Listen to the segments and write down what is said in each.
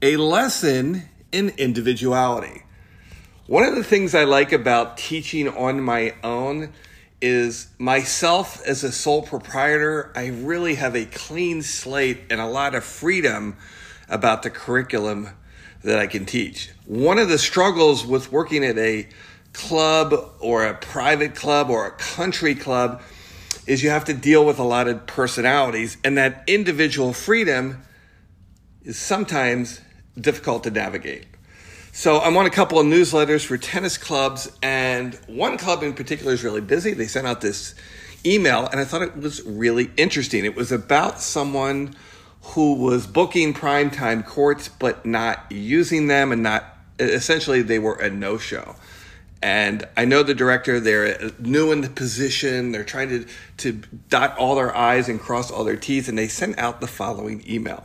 a lesson in individuality. One of the things I like about teaching on my own is myself as a sole proprietor, I really have a clean slate and a lot of freedom about the curriculum that I can teach. One of the struggles with working at a club or a private club or a country club is you have to deal with a lot of personalities, and that individual freedom is sometimes difficult to navigate. So I'm on a couple of newsletters for tennis clubs, and one club in particular is really busy. They sent out this email, and I thought it was really interesting. It was about someone who was booking primetime courts but not using them, and not essentially they were a no show. And I know the director, they're new in the position. They're trying to, to dot all their I's and cross all their T's. And they sent out the following email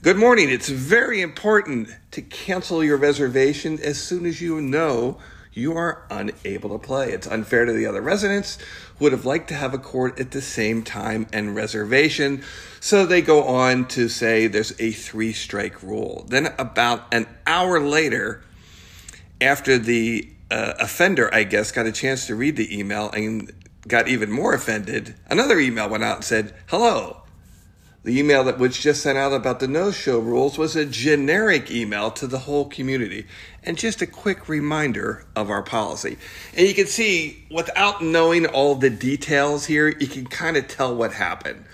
Good morning. It's very important to cancel your reservation as soon as you know you are unable to play. It's unfair to the other residents who would have liked to have a court at the same time and reservation. So they go on to say there's a three strike rule. Then, about an hour later, after the uh, offender, I guess, got a chance to read the email and got even more offended, another email went out and said, Hello. The email that was just sent out about the no show rules was a generic email to the whole community and just a quick reminder of our policy. And you can see, without knowing all the details here, you can kind of tell what happened.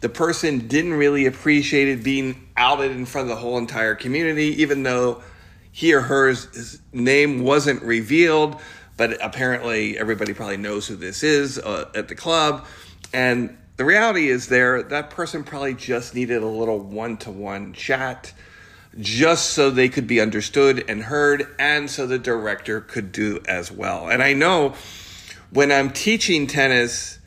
The person didn't really appreciate it being outed in front of the whole entire community, even though he or her name wasn't revealed, but apparently everybody probably knows who this is uh, at the club. And the reality is, there that person probably just needed a little one to one chat just so they could be understood and heard, and so the director could do as well. And I know when I'm teaching tennis,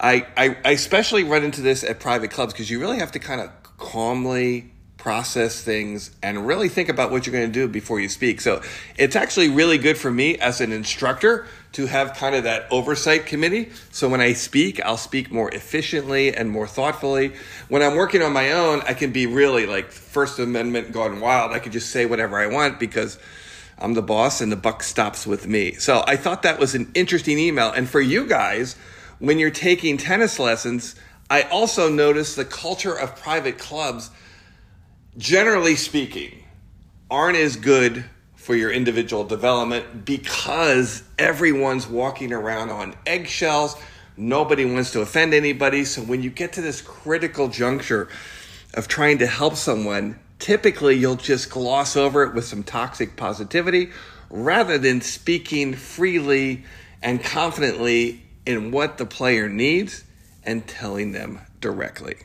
I, I, I especially run into this at private clubs because you really have to kind of calmly process things, and really think about what you're going to do before you speak. So it's actually really good for me as an instructor to have kind of that oversight committee. So when I speak, I'll speak more efficiently and more thoughtfully. When I'm working on my own, I can be really like First Amendment gone wild. I can just say whatever I want because I'm the boss and the buck stops with me. So I thought that was an interesting email. And for you guys, when you're taking tennis lessons, I also noticed the culture of private clubs generally speaking, aren't as good for your individual development because everyone's walking around on eggshells. Nobody wants to offend anybody. So when you get to this critical juncture of trying to help someone, typically you'll just gloss over it with some toxic positivity rather than speaking freely and confidently in what the player needs and telling them directly.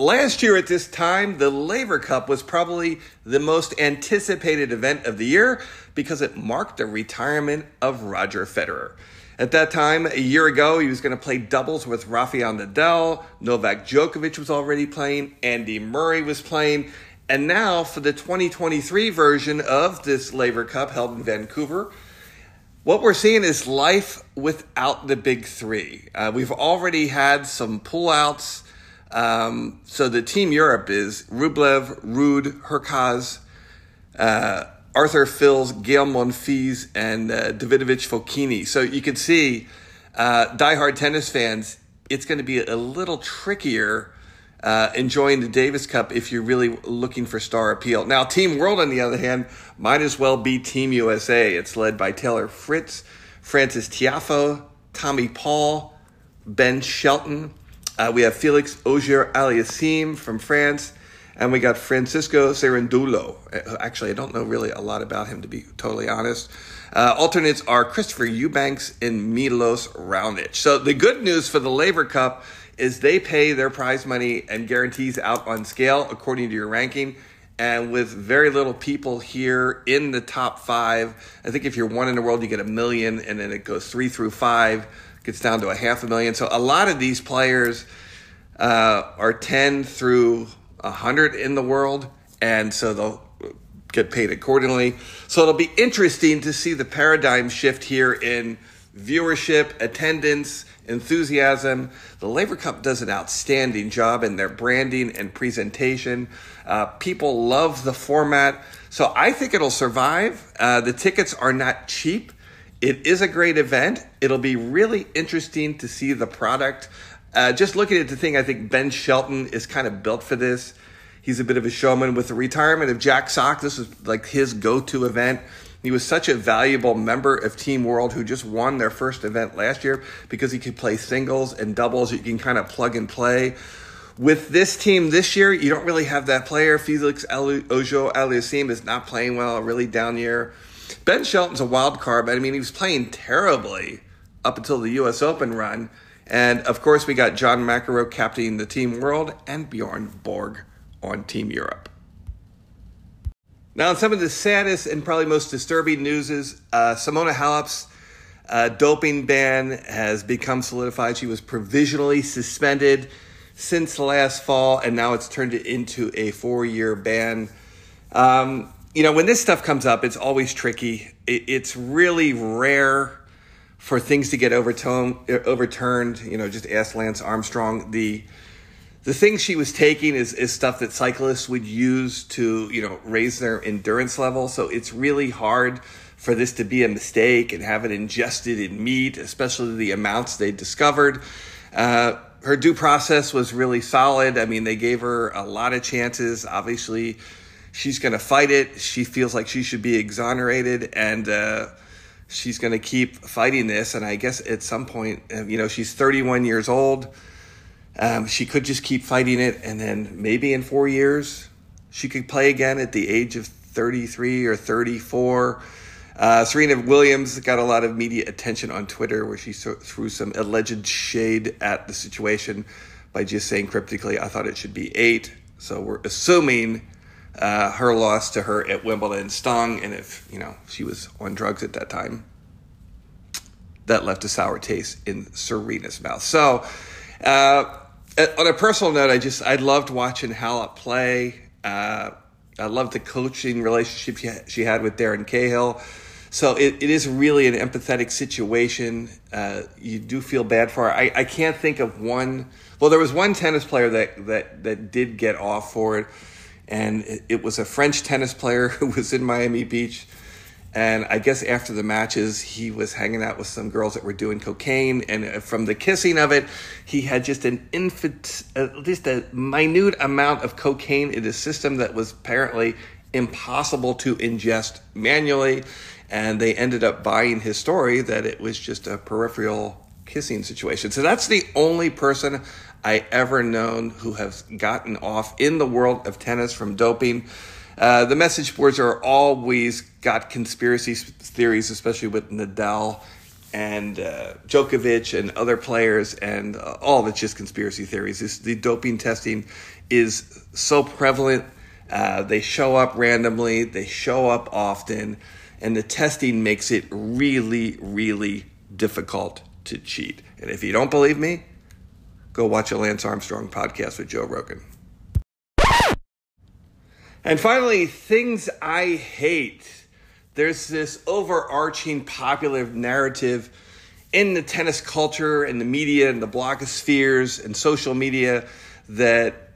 Last year at this time, the Laver Cup was probably the most anticipated event of the year because it marked the retirement of Roger Federer. At that time, a year ago, he was going to play doubles with Rafael Nadal. Novak Djokovic was already playing. Andy Murray was playing. And now, for the 2023 version of this Laver Cup held in Vancouver, what we're seeing is life without the big three. Uh, we've already had some pullouts um, so the Team Europe is Rublev, Ruud, Hurkacz, uh, Arthur Fils, Gael Monfils, and uh, Davidovich Fokina. So you can see, uh, diehard tennis fans, it's going to be a little trickier uh, enjoying the Davis Cup if you're really looking for star appeal. Now, Team World, on the other hand, might as well be Team USA. It's led by Taylor Fritz, Francis Tiafoe, Tommy Paul, Ben Shelton, uh, we have Felix Auger-Aliassime from France, and we got Francisco Cerundolo. Uh, actually, I don't know really a lot about him, to be totally honest. Uh, alternates are Christopher Eubanks and Milos Raonic. So the good news for the Laver Cup is they pay their prize money and guarantees out on scale according to your ranking. And with very little people here in the top five, I think if you're one in the world, you get a million, and then it goes three through five gets down to a half a million. So a lot of these players uh, are 10 through 100 in the world, and so they'll get paid accordingly. So it'll be interesting to see the paradigm shift here in viewership, attendance, enthusiasm. The Laver Cup does an outstanding job in their branding and presentation. Uh, people love the format. So I think it'll survive. Uh, the tickets are not cheap. It is a great event. It'll be really interesting to see the product. Uh, just looking at the thing, I think Ben Shelton is kind of built for this. He's a bit of a showman with the retirement of Jack Sock. This was like his go to event. He was such a valuable member of Team World who just won their first event last year because he could play singles and doubles. You can kind of plug and play. With this team this year, you don't really have that player. Felix Auger-Aliassime is not playing well, really down year. Ben Shelton's a wild card, but I mean, he was playing terribly up until the U.S. Open run. And of course, we got John McEnroe captaining the Team World and Bjorn Borg on Team Europe. Now, some of the saddest and probably most disturbing news is uh, Simona Halep's uh, doping ban has become solidified. She was provisionally suspended since last fall, and now it's turned it into a four year ban. Um, you know, when this stuff comes up, it's always tricky. It, it's really rare for things to get overturned. You know, just ask Lance Armstrong. The the things she was taking is, is stuff that cyclists would use to you know raise their endurance level. So it's really hard for this to be a mistake and have it ingested in meat, especially the amounts they discovered. Uh, her due process was really solid. I mean, they gave her a lot of chances. Obviously, she's going to fight it. She feels like she should be exonerated, and uh, she's going to keep fighting this. And I guess at some point, uh, you know, she's 31 years old. Um, she could just keep fighting it, and then maybe in four years, she could play again at the age of 33 or 34. Uh, Serena Williams got a lot of media attention on Twitter where she threw some alleged shade at the situation by just saying cryptically, I thought it should be eight. So we're assuming uh, her loss to her at Wimbledon stung, and if you know she was on drugs at that time, that left a sour taste in Serena's mouth. So, uh, on a personal note, I just I loved watching Halep play. Uh, I loved the coaching relationship she had with Darren Cahill. So it, it is really an empathetic situation. Uh, you do feel bad for her. I, I can't think of one. Well, there was one tennis player that, that, that did get off for it and it was a French tennis player who was in Miami Beach. And I guess after the matches, he was hanging out with some girls that were doing cocaine. And uh, from the kissing of it, he had just an infant, at least a minute amount of cocaine in his system that was apparently impossible to ingest manually. And they ended up buying his story that it was just a peripheral kissing situation. So that's the only person I ever known who have gotten off in the world of tennis from doping. Uh, the message boards are always got conspiracy theories, especially with Nadal and uh, Djokovic and other players, and uh, all it's just conspiracy theories. The doping testing is so prevalent. Uh, they show up randomly, they show up often, and the testing makes it really, really difficult to cheat. And if you don't believe me, go watch a Lance Armstrong podcast with Joe Rogan. And finally, things I hate. There's this overarching popular narrative in the tennis culture and the media and the blogospheres and social media that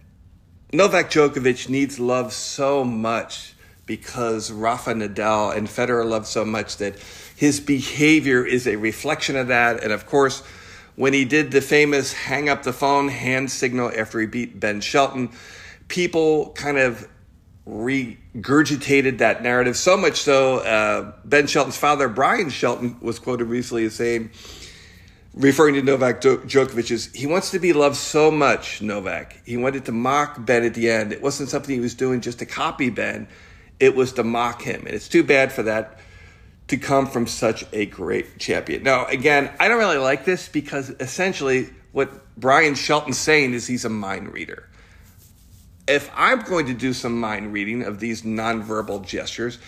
Novak Djokovic needs love so much because Rafa Nadal and Federer love so much that his behavior is a reflection of that. And of course, when he did the famous hang up the phone hand signal after he beat Ben Shelton, people kind of regurgitated that narrative so much so uh, Ben Shelton's father, Brian Shelton, was quoted recently as saying, referring to Novak Djokovic, is he wants to be loved so much, Novak. He wanted to mock Ben at the end. It wasn't something he was doing just to copy Ben, it was to mock him. And it's too bad for that to come from such a great champion. Now, again, I don't really like this because essentially what Brian Shelton's saying is he's a mind reader. If I'm going to do some mind reading of these nonverbal gestures,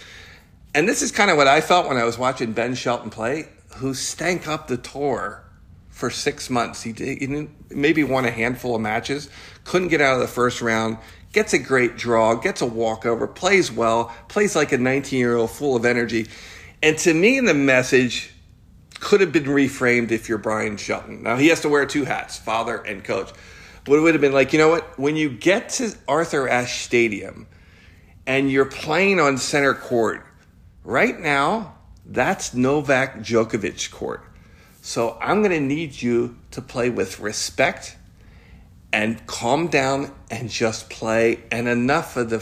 and this is kind of what I felt when I was watching Ben Shelton play, who stank up the tour for six months. He, did, he maybe won a handful of matches, couldn't get out of the first round, gets a great draw, gets a walkover, plays well, plays like a 19 year old full of energy. And to me, the message could have been reframed if you're Brian Shelton. Now he has to wear two hats, father and coach. But it would have been like, you know what? When you get to Arthur Ashe Stadium and you're playing on center court, right now, that's Novak Djokovic court. So I'm going to need you to play with respect and calm down and just play and enough of the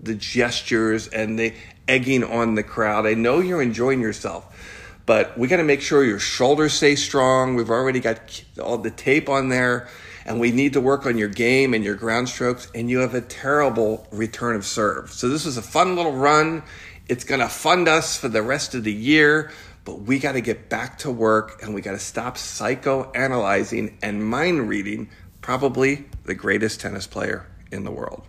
the gestures and the egging on the crowd. I know you're enjoying yourself, but we got to make sure your shoulders stay strong. We've already got all the tape on there and we need to work on your game and your ground strokes and you have a terrible return of serve. So this was a fun little run. It's going to fund us for the rest of the year, but we got to get back to work and we got to stop psychoanalyzing and mind reading probably the greatest tennis player in the world.